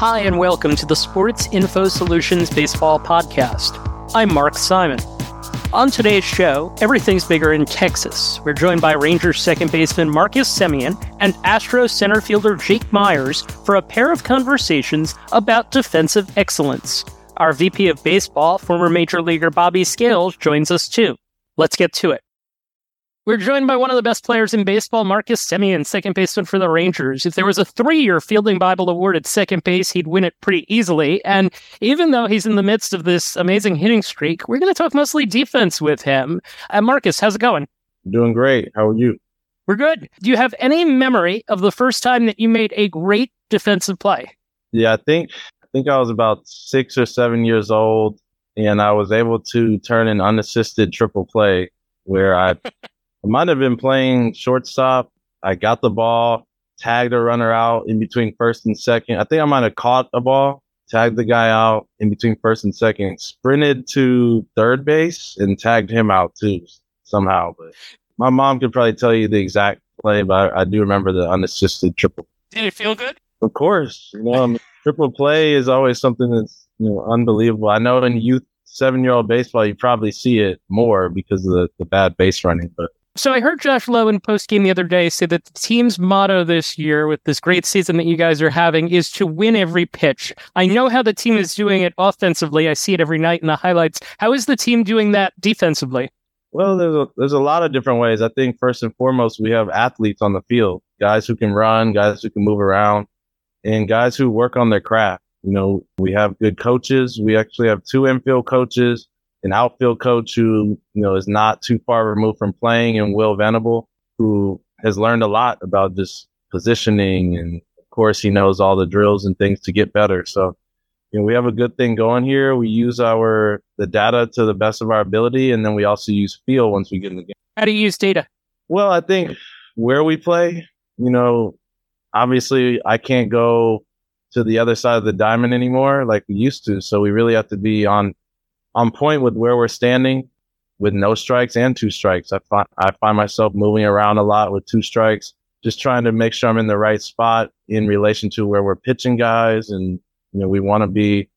Hi, and welcome to the Sports Info Solutions Baseball Podcast. I'm Mark Simon. On today's show, everything's bigger in Texas. We're joined by Rangers second baseman Marcus Semien and Astros center fielder Jake Meyers for a pair of conversations about defensive excellence. Our VP of Baseball, former Major Leaguer Bobby Scales, joins us too. Let's get to it. We're joined by one of the best players in baseball, Marcus Semien, second baseman for the Rangers. If there was a three-year Fielding Bible award at second base, he'd win it pretty easily. And even though he's in the midst of this amazing hitting streak, we're going to talk mostly defense with him. Uh, Marcus, how's it going? Doing great. How are you? We're good. Do you have any memory of the first time that you made a great defensive play? Yeah, I think I think I was about six or seven years old, and I was able to turn an unassisted triple play where I I might have been playing shortstop. I got the ball, tagged a runner out in between first and second. I think I might have caught a ball, tagged the guy out in between first and second, sprinted to third base and tagged him out too somehow. But my mom could probably tell you the exact play, but I, I do remember the unassisted triple. Did it feel good? Of course, you know, triple play is always something that's you know unbelievable. I know in youth seven year old baseball, you probably see it more because of the, the bad base running, but so I heard Josh Lowe in post game the other day say that the team's motto this year, with this great season that you guys are having, is to win every pitch. I know how the team is doing it offensively. I see it every night in the highlights. How is the team doing that defensively? Well, there's a, there's a lot of different ways. I think first and foremost, we have athletes on the field, guys who can run, guys who can move around, and guys who work on their craft. You know, we have good coaches. We actually have two infield coaches an outfield coach who, you know, is not too far removed from playing and Will Venable, who has learned a lot about just positioning. And of course, he knows all the drills and things to get better. So, you know, we have a good thing going here. We use our, the data to the best of our ability. And then we also use feel once we get in the game. How do you use data? Well, I think where we play, you know, obviously I can't go to the other side of the diamond anymore like we used to. So we really have to be on on point with where we're standing with no strikes and two strikes. I find I find myself moving around a lot with two strikes, just trying to make sure I'm in the right spot in relation to where we're pitching guys. And, you know, we want to be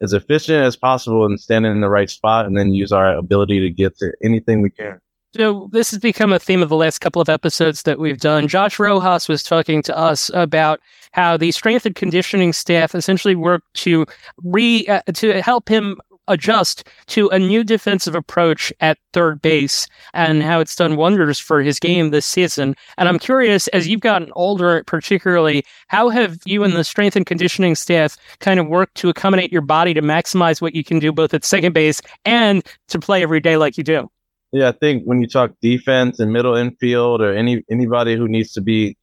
as efficient as possible and standing in the right spot and then use our ability to get to anything we can. So this has become a theme of the last couple of episodes that we've done. Josh Rojas was talking to us about how the strength and conditioning staff essentially worked to re uh, to help him adjust to a new defensive approach at third base and how it's done wonders for his game this season. And I'm curious, as you've gotten older, particularly, how have you and the strength and conditioning staff kind of worked to accommodate your body to maximize what you can do both at second base and to play every day like you do? Yeah, I think when you talk defense and middle infield or any anybody who needs to be,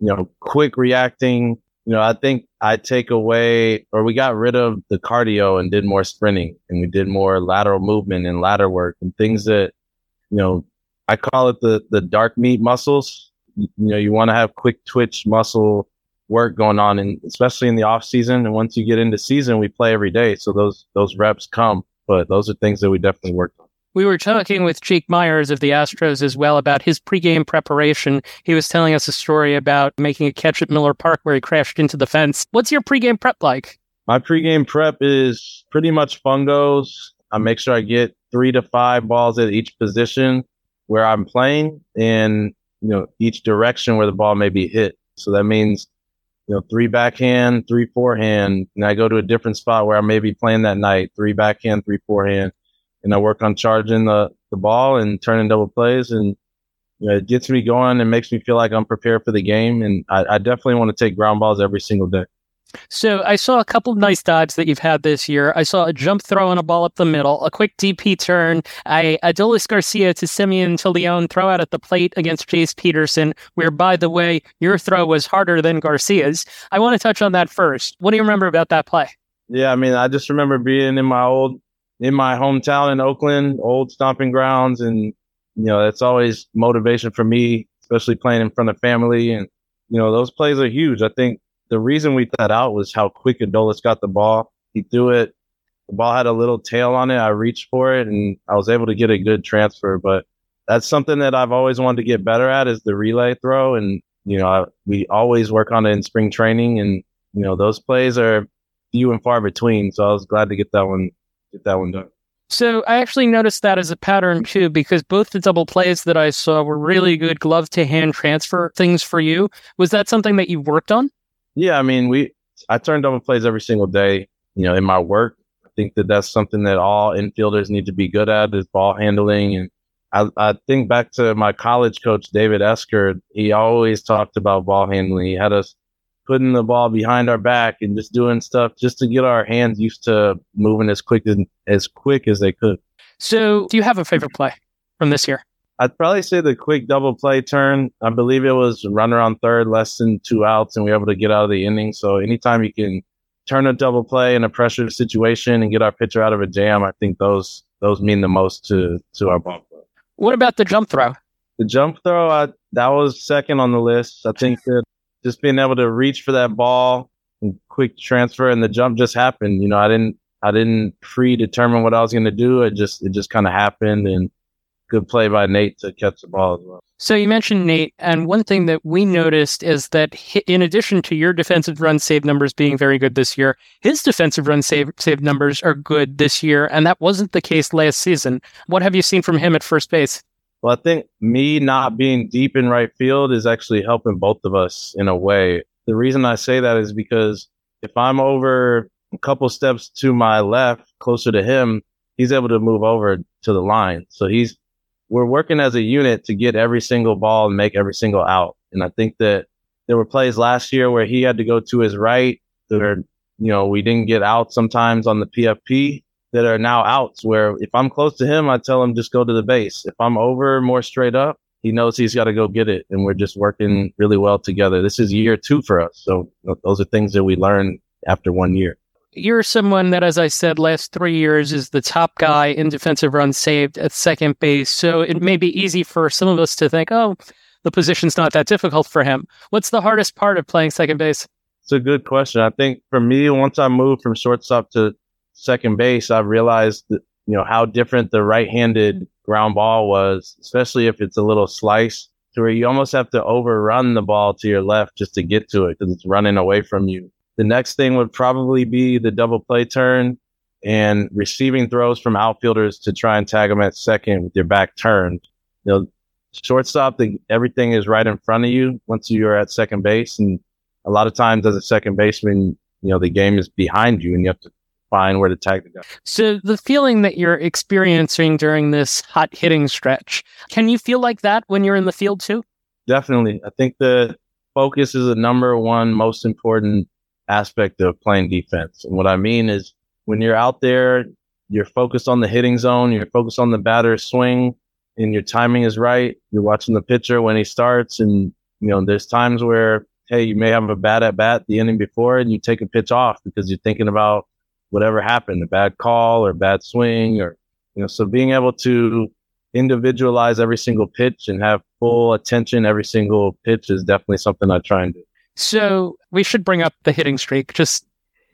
you know, quick reacting, you know, I think I take away or we got rid of the cardio and did more sprinting and we did more lateral movement and ladder work and things that, you know, I call it the, the dark meat muscles. You, know, you want to have quick twitch muscle work going on and especially in the off season. And once you get into season, we play every day. So those, those reps come, but those are things that we definitely worked on. We were talking with Jake Meyers of the Astros as well about his pregame preparation. He was telling us a story about making a catch at Miller Park where he crashed into the fence. What's your pregame prep like? My pregame prep is pretty much fungos. I make sure I get three to five balls at each position where I'm playing and, you know, each direction where the ball may be hit. So that means, you know, three backhand, three forehand. And I go to a different spot where I may be playing that night, three backhand, three forehand and I work on charging the, the ball and turning double plays. And you know, it gets me going and makes me feel like I'm prepared for the game. And I, I definitely want to take ground balls every single day. So I saw a couple of nice dives that you've had this year. I saw a jump throw and a ball up the middle, a quick DP turn, a Adolis Garcia to Semien to Leon throw out at the plate against Jace Peterson, where, by the way, your throw was harder than Garcia's. I want to touch on that first. What do you remember about that play? Yeah, I mean, I just remember being in my old in my hometown in Oakland, old stomping grounds. And, you know, that's always motivation for me, especially playing in front of family. And, you know, those plays are huge. I think the reason we cut out was how quick Adolis got the ball. He threw it. The ball had a little tail on it. I reached for it and I was able to get a good transfer. But that's something that I've always wanted to get better at is the relay throw. And, you know, I, we always work on it in spring training and you know, those plays are few and far between. So I was glad to get that one, get that one done. So I actually noticed that as a pattern too, because both the double plays that I saw were really good glove to hand transfer things for you. Was that something that you worked on? Yeah, I mean, we I turn double plays every single day. You know, in my work, I think that that's something that all infielders need to be good at is ball handling. And I, I think back to my college coach David Esquer. He always talked about ball handling. He had us putting the ball behind our back and just doing stuff just to get our hands used to moving as quick as, as quick as they could. So, do you have a favorite play from this year? I'd probably say the quick double play turn. I believe it was runner on third, less than two outs, and we were able to get out of the inning. So, anytime you can turn a double play in a pressure situation and get our pitcher out of a jam, I think those those mean the most to to our ball club. What about the jump throw? The jump throw, I, that was second on the list. I think that just being able to reach for that ball and quick transfer and the jump just happened. You know, I didn't I didn't predetermine what I was going to do. It just it just kind of happened and good play by Nate to catch the ball as well. So you mentioned Nate, and one thing that we noticed is that in addition to your defensive run save numbers being very good this year, his defensive run save save numbers are good this year, and that wasn't the case last season. What have you seen from him at first base? Well, I think me not being deep in right field is actually helping both of us in a way. The reason I say that is because if I'm over a couple steps to my left, closer to him, he's able to move over to the line. So he's, we're working as a unit to get every single ball and make every single out. And I think that there were plays last year where he had to go to his right that are, you know, we didn't get out sometimes on the PFP that are now outs where if I'm close to him, I tell him just go to the base. If I'm over more straight up, he knows he's got to go get it. And we're just working really well together. This is year two for us. So those are things that we learn after one year. You're someone that, as I said, last three years is the top guy in defensive runs saved at second base. So it may be easy for some of us to think, oh, the position's not that difficult for him. What's the hardest part of playing second base? It's a good question. I think for me, once I moved from shortstop to second base, I've realized that, you know, how different the right-handed ground ball was, especially if it's a little slice to where you almost have to overrun the ball to your left just to get to it because it's running away from you. The next thing would probably be the double play turn and receiving throws from outfielders to try and tag them at second with your back turned. You know, shortstop, the, everything is right in front of you once you are at second base. And a lot of times as a second baseman, you know, the game is behind you and you have to find where to tag the guy. So the feeling that you're experiencing during this hot hitting stretch, can you feel like that when you're in the field too? Definitely. I think the focus is the number one most important aspect of playing defense. And what I mean is when you're out there, you're focused on the hitting zone, you're focused on the batter's swing, and your timing is right. You're watching the pitcher when he starts, and you know there's times where hey, you may have a bad at bat the inning before, and you take a pitch off because you're thinking about whatever happened, a bad call or bad swing or, you know, so being able to individualize every single pitch and have full attention every single pitch is definitely something I try and do. So we should bring up the hitting streak just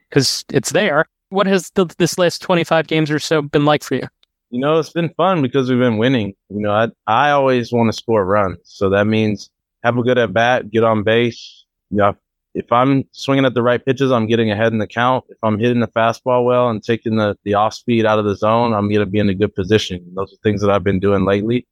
because it's there. What has the, this last 25 games or so been like for you? You know, it's been fun because we've been winning. You know, I, I always want to score runs. So that means have a good at bat, get on base. You know, if I'm swinging at the right pitches, I'm getting ahead in the count. If I'm hitting the fastball well and taking the, the off speed out of the zone, I'm going to be in a good position. Those are things that I've been doing lately.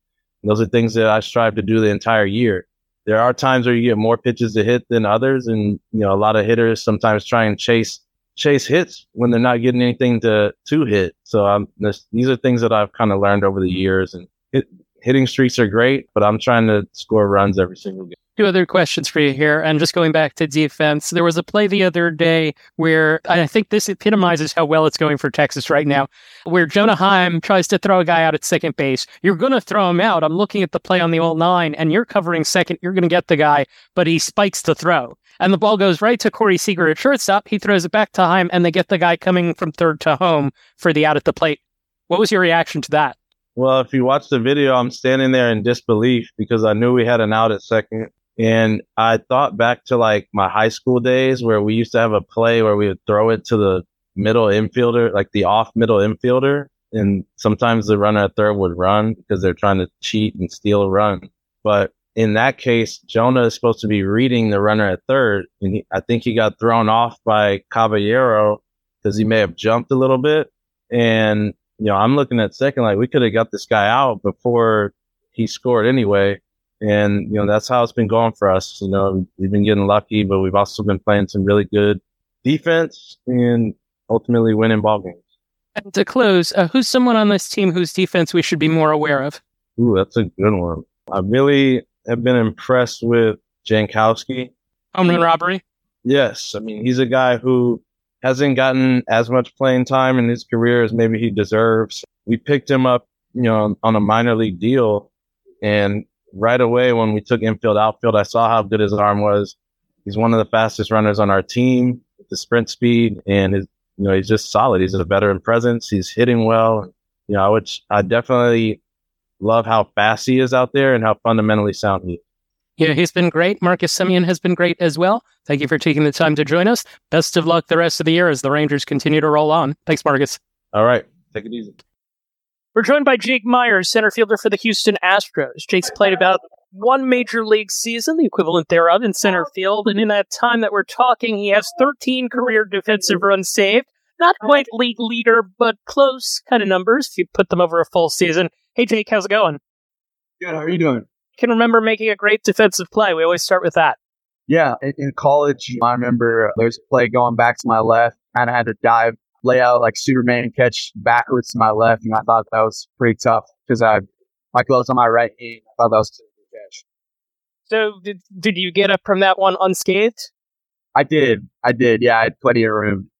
Those are things that I strive to do the entire year. There are times where you get more pitches to hit than others. And, you know, a lot of hitters sometimes try and chase, chase hits when they're not getting anything to, to hit. So um, this, these are things that I've kind of learned over the years and hit, hitting streaks are great, but I'm trying to score runs every single game two other questions for you here. And just going back to defense, there was a play the other day where I think this epitomizes how well it's going for Texas right now, where Jonah Heim tries to throw a guy out at second base. You're going to throw him out. I'm looking at the play on the old nine, and you're covering second. You're going to get the guy, but he spikes the throw. And the ball goes right to Corey Seager at shortstop. He throws it back to Heim, and they get the guy coming from third to home for the out at the plate. What was your reaction to that? Well, if you watch the video, I'm standing there in disbelief because I knew we had an out at second. And I thought back to like my high school days where we used to have a play where we would throw it to the middle infielder, like the off middle infielder. And sometimes the runner at third would run because they're trying to cheat and steal a run. But in that case, Jonah is supposed to be reading the runner at third. And he, I think he got thrown off by Caballero because he may have jumped a little bit. And, you know, I'm looking at second, like we could have got this guy out before he scored anyway. And, you know, that's how it's been going for us. You know, we've been getting lucky, but we've also been playing some really good defense and ultimately winning ball games. And to close, uh, who's someone on this team whose defense we should be more aware of? Ooh, that's a good one. I really have been impressed with Jankowski. Home run robbery? Yes. I mean, he's a guy who hasn't gotten as much playing time in his career as maybe he deserves. We picked him up, you know, on a minor league deal. And right away, when we took infield, outfield, I saw how good his arm was. He's one of the fastest runners on our team with the sprint speed and his, you know, he's just solid. He's a veteran presence. He's hitting well. You know, which I definitely love how fast he is out there and how fundamentally sound he is. Yeah, he's been great. Marcus Semien has been great as well. Thank you for taking the time to join us. Best of luck the rest of the year as the Rangers continue to roll on. Thanks, Marcus. All right. Take it easy. We're joined by Jake Meyers, center fielder for the Houston Astros. Jake's played about one major league season, the equivalent thereof, in center field. And in that time that we're talking, he has 13 career defensive runs saved. Not quite league leader, but close kind of numbers if you put them over a full season. Hey, Jake, how's it going? Good. How are you doing? Can remember making a great defensive play. We always start with that. Yeah. In, college, I remember there's a play going back to my left. Kind of had to dive, lay out like Superman and catch backwards to my left. And I thought that was pretty tough because I, my gloves on my right knee. I thought that was a good catch. So, did, did you get up from that one unscathed? I did. I did. Yeah. I had plenty of room.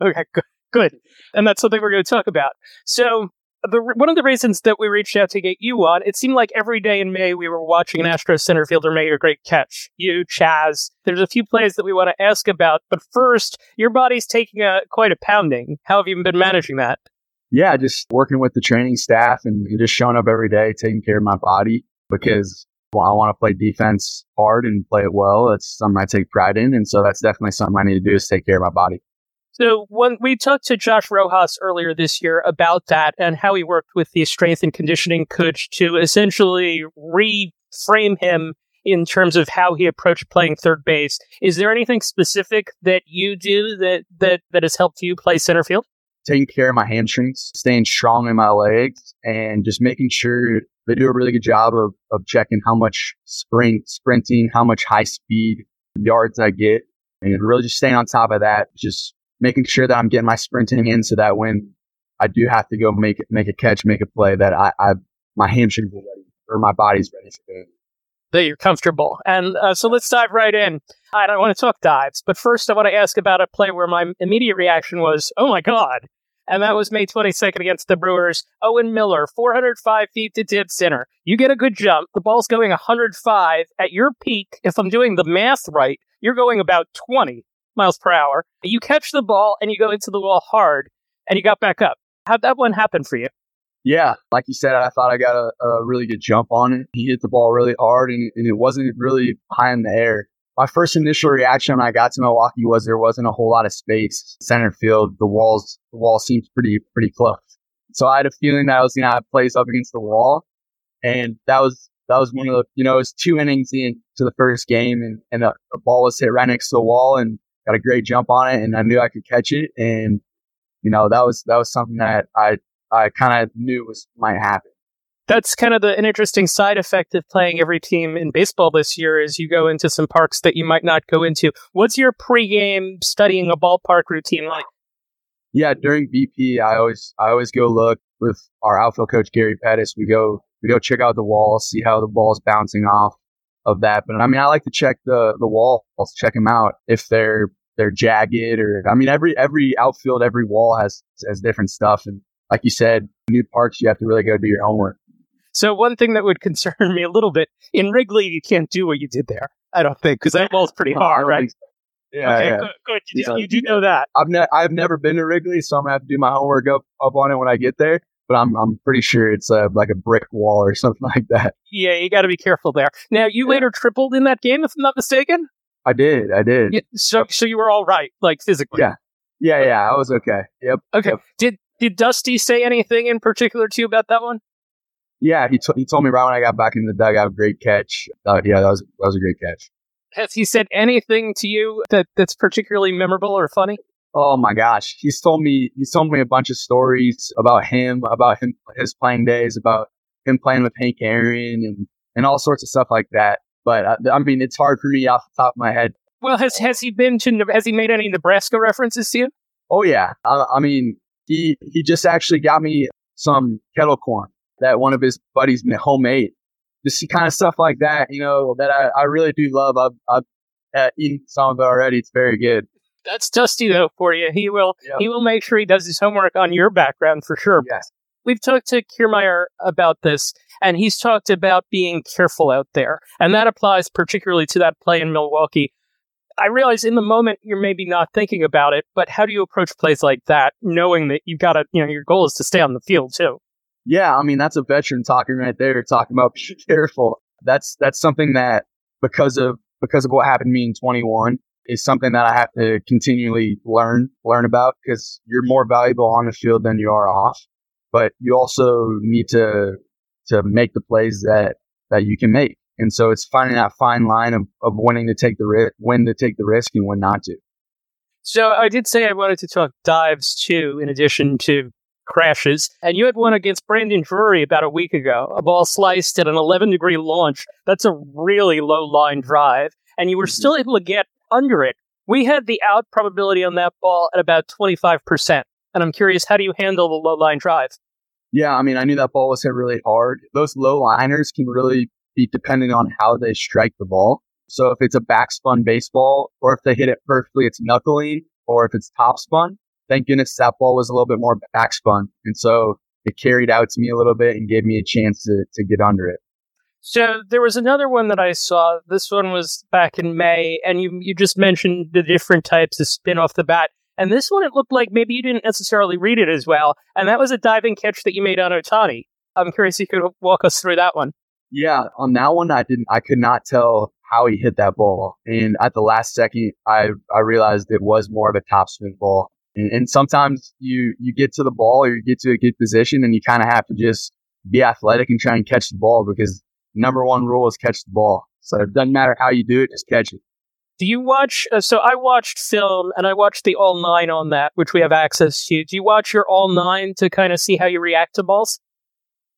Okay, good. Good. And that's something we're going to talk about. So, the, one of the reasons that we reached out to get you on, it seemed like every day in May we were watching an Astros center fielder make a great catch. You, Chas, There's a few plays that we want to ask about, but first, your body's taking a quite a pounding. How have you been managing that? Yeah, just working with the training staff and just showing up every day, taking care of my body because well, I want to play defense hard and play it well. That's something I take pride in, and so that's definitely something I need to do is take care of my body. So when we talked to Josh Rojas earlier this year about that and how he worked with the strength and conditioning coach to essentially reframe him in terms of how he approached playing third base. Is there anything specific that you do that that that has helped you play center field? Taking care of my hamstrings, staying strong in my legs, and just making sure they do a really good job of, of checking how much sprint, sprinting, how much high speed yards I get, and really just staying on top of that. Just making sure that I'm getting my sprinting in so that when I do have to go make make a catch, make a play, that I, I my hamstrings are ready or my body's ready for it. That you're comfortable. And uh, so let's dive right in. I don't want to talk dives, but first I want to ask about a play where my immediate reaction was, oh my God. And that was May 22nd against the Brewers. Owen Miller, 405 feet to dead center. You get a good jump. The ball's going 105. At your peak, if I'm doing the math right, you're going about 20 miles per hour. You catch the ball and you go into the wall hard and you got back up. How'd that one happen for you? Yeah, like you said, I thought I got a, a really good jump on it. He hit the ball really hard and, and, it wasn't really high in the air. My first initial reaction when I got to Milwaukee was there wasn't a whole lot of space. Center field, the walls, the wall seems pretty, pretty close. So I had a feeling that I was going to have plays up against the wall. And that was, that was one of the, you know, it was two innings into the first game and, and the, the ball was hit right next to the wall and got a great jump on it and I knew I could catch it. And, you know, that was, that was something that I, I kind of knew was might happen. That's kind of the, an interesting side effect of playing every team in baseball this year is you go into some parks that you might not go into. What's your pregame studying a ballpark routine like? Yeah, during BP, I always, I always go look with our outfield coach, Gary Pettis. We go, we go check out the wall, see how the ball's bouncing off of that. But I mean, I like to check the the walls, check them out if they're they're jagged or I mean, every every outfield, every wall has has different stuff. And like you said, new parks, you have to really go do your homework. So one thing that would concern me a little bit in Wrigley, you can't do what you did there. I don't think because that wall's pretty hard, right? Yeah, okay, yeah. good. good. You, yeah. you, do know that. I've ne- I've never been to Wrigley, so I'm gonna have to do my homework up up on it when I get there but I'm I'm pretty sure it's uh, like a brick wall or something like that. Yeah, you got to be careful there. Now, you later tripled in that game, if I'm not mistaken. I did, I did. Yeah, so, so you were all right, like physically. Yeah, yeah, yeah. I was okay. Yep. Okay. Yep. Did did Dusty say anything in particular to you about that one? Yeah, he, t- he told me right when I got back in the dugout, great catch. Uh, yeah, that was that was a great catch. Has he said anything to you that, that's particularly memorable or funny? Oh my gosh, he's told me he's told me a bunch of stories about him, about him his playing days, about him playing with Hank Aaron and and all sorts of stuff like that. But uh, I mean, it's hard for me off the top of my head. Well, has has he been to? Has he made any Nebraska references to you? Oh yeah, I, I mean, he he just actually got me some kettle corn that one of his buddies homemade. Just kind of stuff like that, you know, that I, I really do love. I've, I've uh, eaten some of it already. It's very good. That's Dusty though for you. He will yep. he will make sure he does his homework on your background for sure. Yes. We've talked to Kiermaier about this, and he's talked about being careful out there, and that applies particularly to that play in Milwaukee. I realize in the moment you're maybe not thinking about it, but how do you approach plays like that, knowing that you've got to, you know, your goal is to stay on the field too? Yeah, I mean that's a veteran talking right there, talking about being careful. That's that's something that because of because of what happened to me in 21 is something that I have to continually learn learn about because you're more valuable on the field than you are off. But you also need to to make the plays that that you can make. And so it's finding that fine line of, of wanting to take the risk, when to take the risk and when not to. So I did say I wanted to talk dives too, in addition to crashes. And you had one against Brandon Drury about a week ago. A ball sliced at an 11 degree launch. That's a really low line drive. And you were mm-hmm. still able to get under it. We had the out probability on that ball at about 25%. And I'm curious, how do you handle the low line drive? Yeah, I mean, I knew that ball was hit really hard. Those low liners can really be depending on how they strike the ball. So if it's a backspun baseball or if they hit it perfectly, it's knuckling or if it's topspun, thank goodness that ball was a little bit more backspun. And so it carried out to me a little bit and gave me a chance to, to get under it. So there was another one that I saw. This one was back in May, and you you just mentioned the different types of spin off the bat. And this one, it looked like maybe you didn't necessarily read it as well. And that was a diving catch that you made on Ohtani. I'm curious if you could walk us through that one. Yeah, on that one, I didn't. I could not tell how he hit that ball, and at the last second, I I realized it was more of a topspin ball. And, and sometimes you you get to the ball or you get to a good position, and you kind of have to just be athletic and try and catch the ball because number one rule is catch the ball. So it doesn't matter how you do it, just catch it. Do you watch? Uh, so I watched film and I watched the all nine on that, which we have access to. Do you watch your all nine to kind of see how you react to balls?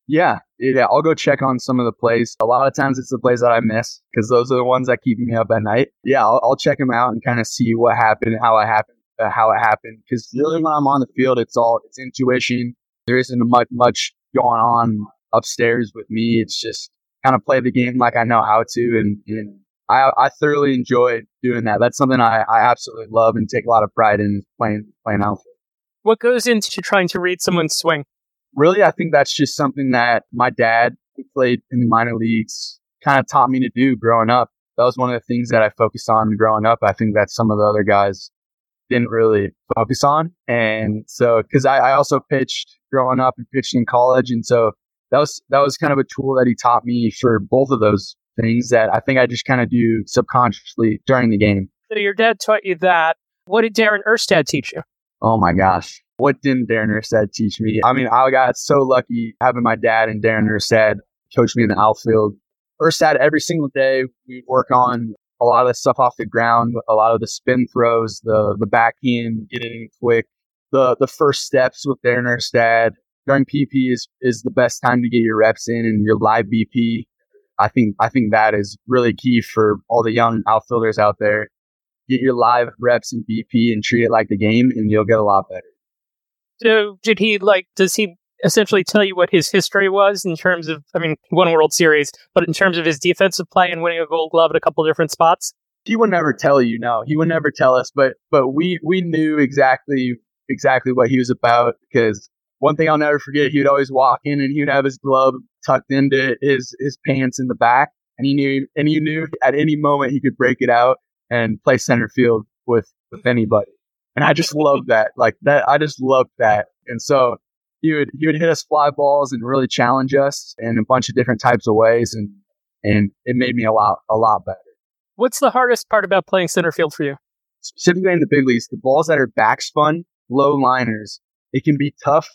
Yeah, yeah. I'll go check on some of the plays. A lot of times it's the plays that I miss because those are the ones that keep me up at night. Yeah, I'll, I'll check them out and kind of see what happened, how it happened, uh, how it happened. Because really, when I'm on the field, it's all it's intuition. There isn't much much going on upstairs with me. It's just kind of play the game like I know how to, and, and I, I thoroughly enjoy doing that. That's something I, I absolutely love and take a lot of pride in playing playing outfield. What goes into trying to read someone's swing? Really, I think that's just something that my dad, who played in the minor leagues, kind of taught me to do growing up. That was one of the things that I focused on growing up. I think that some of the other guys didn't really focus on. And so, cause I, I also pitched growing up and pitched in college. And so that was, that was kind of a tool that he taught me for both of those things that I think I just kind of do subconsciously during the game. So your dad taught you that. What did Darin Erstad teach you? Oh my gosh. What didn't Darin Erstad teach me? I mean, I got so lucky having my dad and Darin Erstad coach me in the outfield. Erstad, every single day, we work on a lot of the stuff off the ground, a lot of the spin throws, the the backhand, getting quick, the the first steps with Darin Erstad. During PP is is the best time to get your reps in and your live BP. I think I think that is really key for all the young outfielders out there. Get your live reps in BP and treat it like the game, and you'll get a lot better. So, did he like? Does he essentially tell you what his history was in terms of? I mean, won World Series, but in terms of his defensive play and winning a Gold Glove at a couple different spots. He would never tell you. No, he would never tell us. But but we we knew exactly exactly what he was about because one thing I'll never forget, he would always walk in and he would have his glove tucked into his his pants in the back, and he knew and he knew at any moment he could break it out and play center field with with anybody. And I just loved that. Like that I just loved that. And so he would he would hit us fly balls and really challenge us in a bunch of different types of ways and and it made me a lot a lot better. What's the hardest part about playing center field for you? Specifically in the big leagues, the balls that are backspun, low liners, it can be tough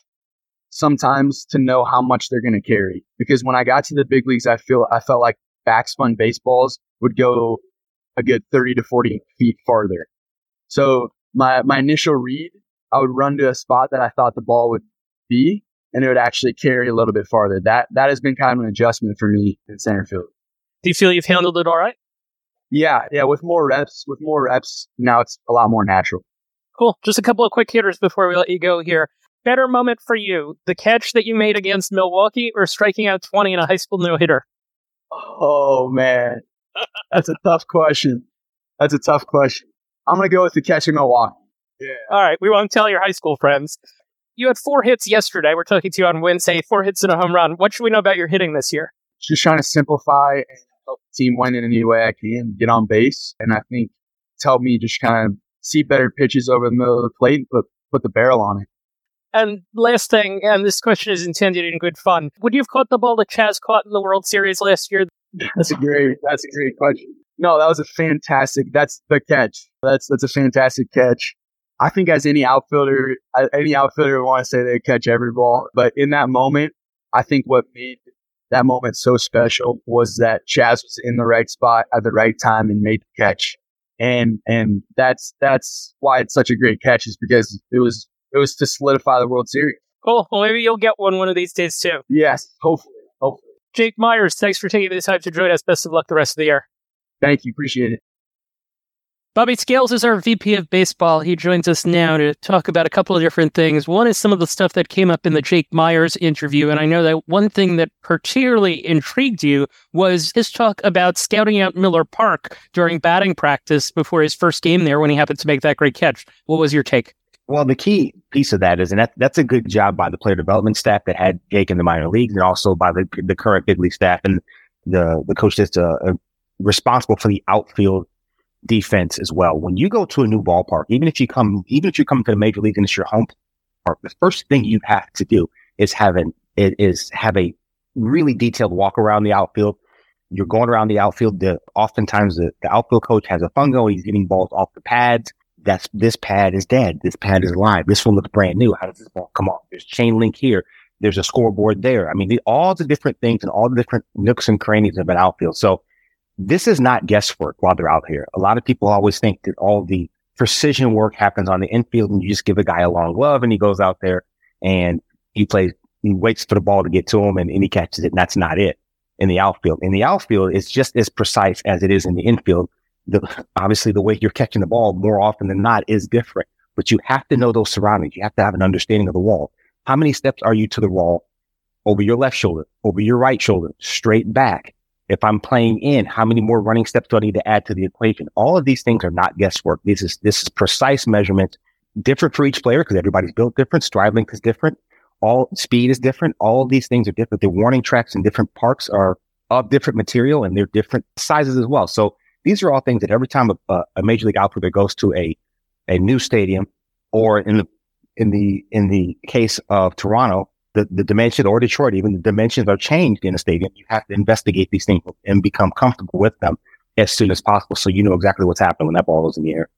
sometimes to know how much they're going to carry. Because when I got to the big leagues, I feel I felt like backspun baseballs would go a good 30 to 40 feet farther. So my, my initial read, I would run to a spot that I thought the ball would be, and it would actually carry a little bit farther. That that has been kind of an adjustment for me in center field. Do you feel you've handled it all right? Yeah, yeah. With more reps, with more reps, now it's a lot more natural. Cool. Just a couple of quick hitters before we let you go here. Better moment for you, the catch that you made against Milwaukee or striking out 20 in a high school no hitter? Oh, man. That's a tough question. That's a tough question. I'm going to go with the catch in Milwaukee. Yeah. All right. We won't tell your high school friends. You had four hits yesterday. We're talking to you on Wednesday, four hits and a home run. What should we know about your hitting this year? Just trying to simplify and help the team win in any way I can, get on base. And I think it's helped me just kind of see better pitches over the middle of the plate, but put the barrel on it. And last thing, and this question is intended in good fun. Would you have caught the ball that Chas caught in the World Series last year? That's a great. That's a great question. No, that was a fantastic. That's the catch. That's that's a fantastic catch. I think as any outfielder, any outfielder would want to say they catch every ball, but in that moment, I think what made that moment so special was that Chas was in the right spot at the right time and made the catch. And and that's that's why it's such a great catch is because it was it was to solidify the World Series. Cool. Well, maybe you'll get one one of these days too. Yes, hopefully. Hopefully. Jake Meyers, thanks for taking the time to join us. Best of luck the rest of the year. Thank you. Appreciate it. Bobby Scales is our VP of baseball. He joins us now to talk about a couple of different things. One is some of the stuff that came up in the Jake Meyers interview. And I know that one thing that particularly intrigued you was his talk about scouting out Miller Park during batting practice before his first game there when he happened to make that great catch. What was your take? Well, the key piece of that is, and that, that's a good job by the player development staff that had Jake in the minor leagues, and also by the the current big league staff and the the coach that's uh, uh, responsible for the outfield defense as well. When you go to a new ballpark, even if you come, even if you come to the major league and it's your home park, the first thing you have to do is have an is have a really detailed walk around the outfield. You're going around the outfield. The, oftentimes the, the outfield coach has a fungo. He's getting balls off the pads that's this pad is dead. This pad is alive. This one looks brand new. How does this ball come off? There's chain link here. There's a scoreboard there. I mean, the, all the different things and all the different nooks and crannies of an outfield. So this is not guesswork while they're out here. A lot of people always think that all the precision work happens on the infield and you just give a guy a long glove and he goes out there and he plays, he waits for the ball to get to him and, and he catches it. And that's not it in the outfield. In the outfield, it's just as precise as it is in the infield the, obviously the way you're catching the ball more often than not is different, but you have to know those surroundings. You have to have an understanding of the wall. How many steps are you to the wall over your left shoulder, over your right shoulder, straight back? If I'm playing in, how many more running steps do I need to add to the equation? All of these things are not guesswork. This is, this is precise measurement, different for each player because everybody's built different. Stride length is different. All speed is different. All of these things are different. The warning tracks in different parks are of different material and they're different sizes as well. So these are all things that every time a, a major league outfielder goes to a, a new stadium or in the, in the, in the case of Toronto, the, the dimension or Detroit, even the dimensions are changed in a stadium. You have to investigate these things and become comfortable with them as soon as possible. So you know exactly what's happening when that ball is in the air.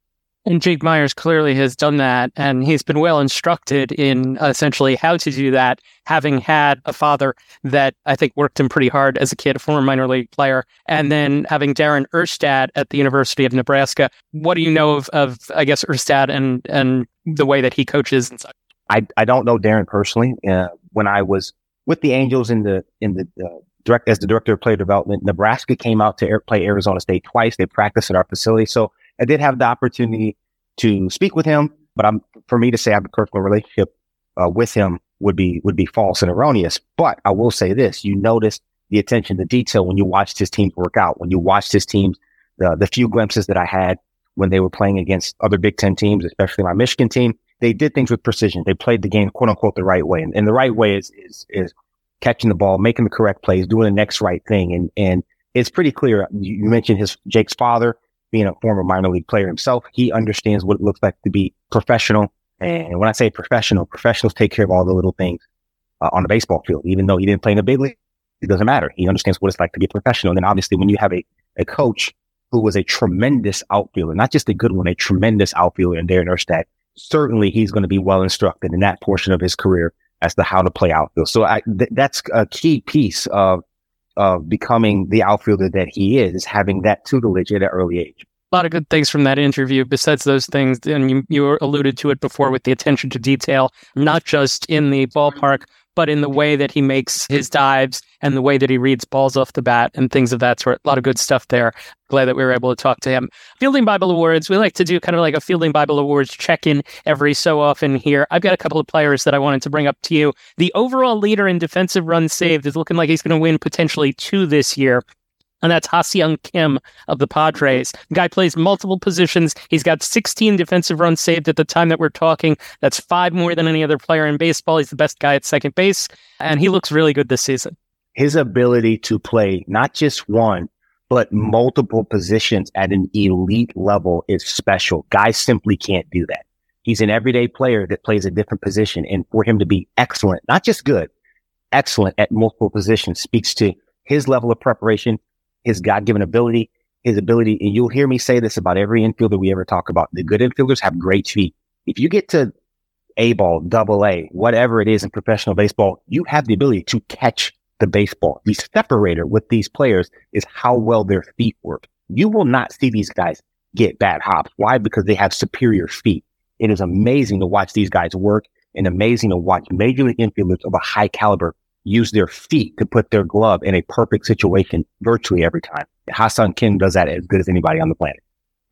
And Jake Meyers clearly has done that, and he's been well instructed in essentially how to do that, having had a father that I think worked him pretty hard as a kid, a former minor league player, and then having Darin Erstad at the University of Nebraska. What do you know of, of I guess, Erstad and and the way that he coaches and such? I, I don't know Darin personally. Uh, when I was with the Angels in the in the uh, direct as the director of player development, Nebraska came out to air, play Arizona State twice. They practiced at our facility, so I did have the opportunity to speak with him, but I'm, for me to say I have a personal relationship uh, with him would be, would be false and erroneous. But I will say this, you notice the attention to detail when you watched his teams work out, when you watched his teams, the, the few glimpses that I had when they were playing against other Big Ten teams, especially my Michigan team, they did things with precision. They played the game, quote unquote, the right way. And, and the right way is, is, is catching the ball, making the correct plays, doing the next right thing. And, and it's pretty clear. You mentioned his Jake's father being a former minor league player himself, he understands what it looks like to be professional. And when I say professional, professionals take care of all the little things uh, on the baseball field. Even though he didn't play in the big league, it doesn't matter. He understands what it's like to be professional. And then obviously when you have a, a coach who was a tremendous outfielder, not just a good one, a tremendous outfielder in Darin Erstad, certainly he's going to be well instructed in that portion of his career as to how to play outfield. So I, th- that's a key piece of of becoming the outfielder that he is, is having that tutelage at an early age. A lot of good things from that interview. Besides those things, and you, you alluded to it before with the attention to detail, not just in the ballpark, but in the way that he makes his dives and the way that he reads balls off the bat and things of that sort. A lot of good stuff there. Glad that we were able to talk to him. Fielding Bible Awards, we like to do kind of like a Fielding Bible Awards check in every so often here. I've got a couple of players that I wanted to bring up to you. The overall leader in defensive runs saved is looking like he's going to win potentially two this year and that's Ha-Seong Kim of the Padres. The guy plays multiple positions. He's got 16 defensive runs saved at the time that we're talking. That's five more than any other player in baseball. He's the best guy at second base, and he looks really good this season. His ability to play not just one, but multiple positions at an elite level is special. Guys simply can't do that. He's an everyday player that plays a different position. And for him to be excellent, not just good, excellent at multiple positions speaks to his level of preparation, his God given ability, his ability. And you'll hear me say this about every infielder we ever talk about. The good infielders have great feet. If you get to A ball, double A, whatever it is in professional baseball, you have the ability to catch the baseball. The separator with these players is how well their feet work. You will not see these guys get bad hops. Why? Because they have superior feet. It is amazing to watch these guys work and amazing to watch major league infielders of a high caliber use their feet to put their glove in a perfect situation virtually every time. Ha-Seong Kim does that as good as anybody on the planet.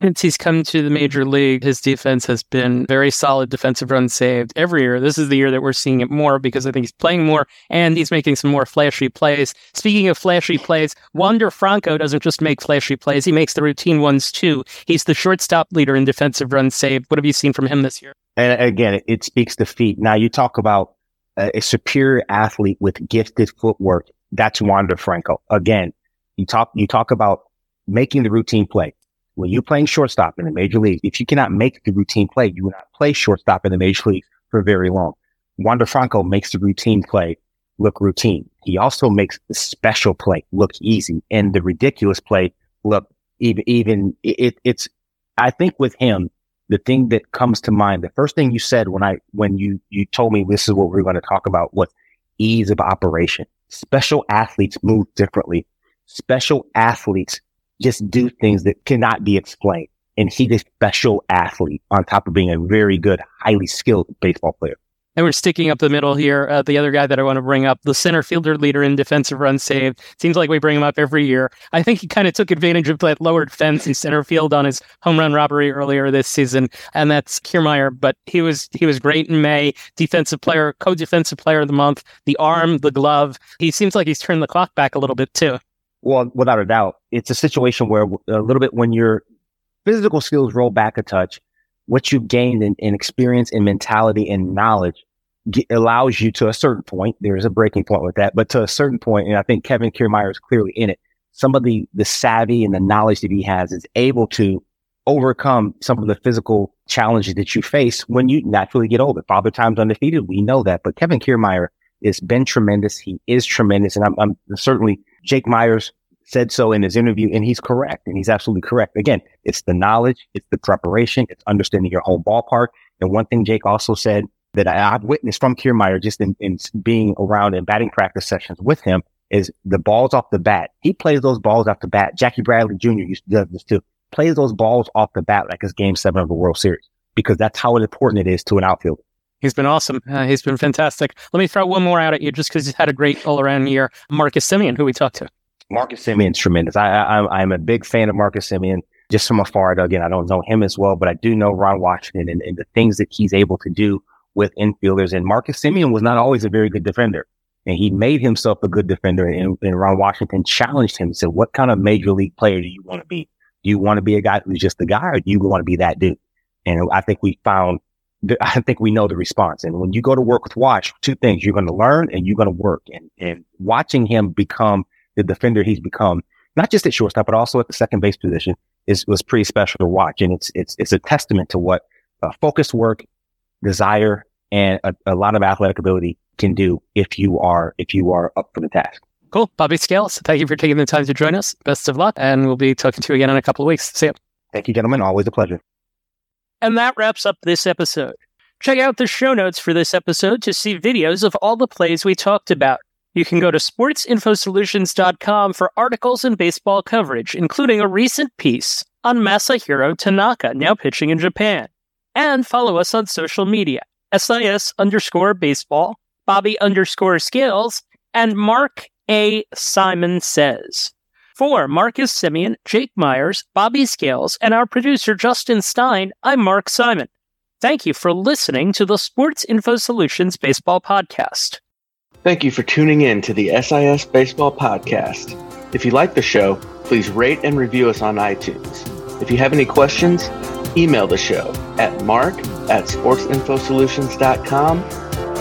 Since he's come to the major league, his defense has been very solid defensive runs saved every year. This is the year that we're seeing it more because I think he's playing more and he's making some more flashy plays. Speaking of flashy plays, Wander Franco doesn't just make flashy plays, he makes the routine ones too. He's the shortstop leader in defensive runs saved. What have you seen from him this year? And again, it speaks to feet. Now you talk about a, a superior athlete with gifted footwork. That's Wander Franco. Again, you talk, you talk about making the routine play. When you're playing shortstop in the major league, if you cannot make the routine play, you will not play shortstop in the major league for very long. Wander Franco makes the routine play look routine. He also makes the special play look easy and the ridiculous play look even, even it, it's, I think with him, the thing that comes to mind, the first thing you said when I, when you, you told me this is what we are going to talk about was ease of operation. Special athletes move differently. Special athletes just do things that cannot be explained. And he's a special athlete on top of being a very good, highly skilled baseball player. And we're sticking up the middle here. Uh, the other guy that I want to bring up, the center fielder leader in defensive runs saved. Seems like we bring him up every year. I think he kind of took advantage of that lowered fence in center field on his home run robbery earlier this season, and that's Kiermaier. But he was he was great in May. Defensive player, co-defensive player of the month. The arm, the glove. He seems like he's turned the clock back a little bit too. Well, without a doubt, it's a situation where a little bit when your physical skills roll back a touch, what you've gained in, in experience and mentality and knowledge allows you to a certain point. There's a breaking point with that, but to a certain point, and I think Kevin Kiermaier is clearly in it. Some of the the savvy and the knowledge that he has is able to overcome some of the physical challenges that you face when you naturally get older. Father time's undefeated. We know that, but Kevin Kiermaier has been tremendous. He is tremendous, and I'm, I'm certainly Jake Meyers said so in his interview, and he's correct, and he's absolutely correct. Again, it's the knowledge, it's the preparation, it's understanding your home ballpark. And one thing Jake also said that I, have witnessed from Kiermaier just in, in being around in batting practice sessions with him is the balls off the bat. He plays those balls off the bat. Jackie Bradley Jr. used to do this too. Plays those balls off the bat like it's game seven of the World Series because that's how important it is to an outfielder. He's been awesome. Uh, he's been fantastic. Let me throw one more out at you just because he's had a great all around year. Marcus Semien, who we talked to. Marcus Semien's tremendous. I, I, I'm a big fan of Marcus Semien just from afar. Again, I don't know him as well, but I do know Ron Washington and, and the things that he's able to do with infielders. And Marcus Semien was not always a very good defender. And he made himself a good defender. And, and Ron Washington challenged him and said, what kind of major league player do you want to be? Do you want to be a guy who's just a guy or do you want to be that dude? And I think we found, I think we know the response. And when you go to work with Wash, two things, you're going to learn and you're going to work. And, and watching him become the defender he's become, not just at shortstop, but also at the second base position is, was pretty special to watch. And it's, it's, it's a testament to what uh, focused work, desire, and a, a lot of athletic ability can do if you are if you are up for the task. Cool. Bobby Scales, thank you for taking the time to join us. Best of luck. And we'll be talking to you again in a couple of weeks. See you. Thank you, gentlemen. Always a pleasure. And that wraps up this episode. Check out the show notes for this episode to see videos of all the plays we talked about. You can go to sportsinfosolutions.com for articles and baseball coverage, including a recent piece on Masahiro Tanaka, now pitching in Japan. And follow us on social media, SIS underscore baseball, Bobby underscore scales, and Mark A. Simon says. For Marcus Semien, Jake Meyers, Bobby Scales, and our producer Justin Stein, I'm Mark Simon. Thank you for listening to the Sports Info Solutions Baseball Podcast. Thank you for tuning in to the SIS Baseball Podcast. If you like the show, please rate and review us on iTunes. If you have any questions, email the show at mark at sportsinfosolutions.com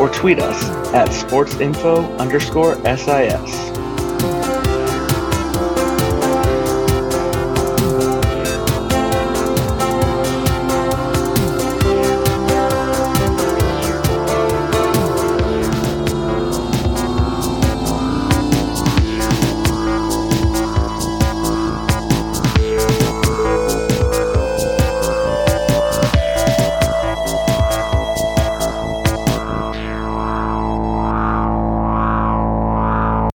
or tweet us at sportsinfo underscore SIS.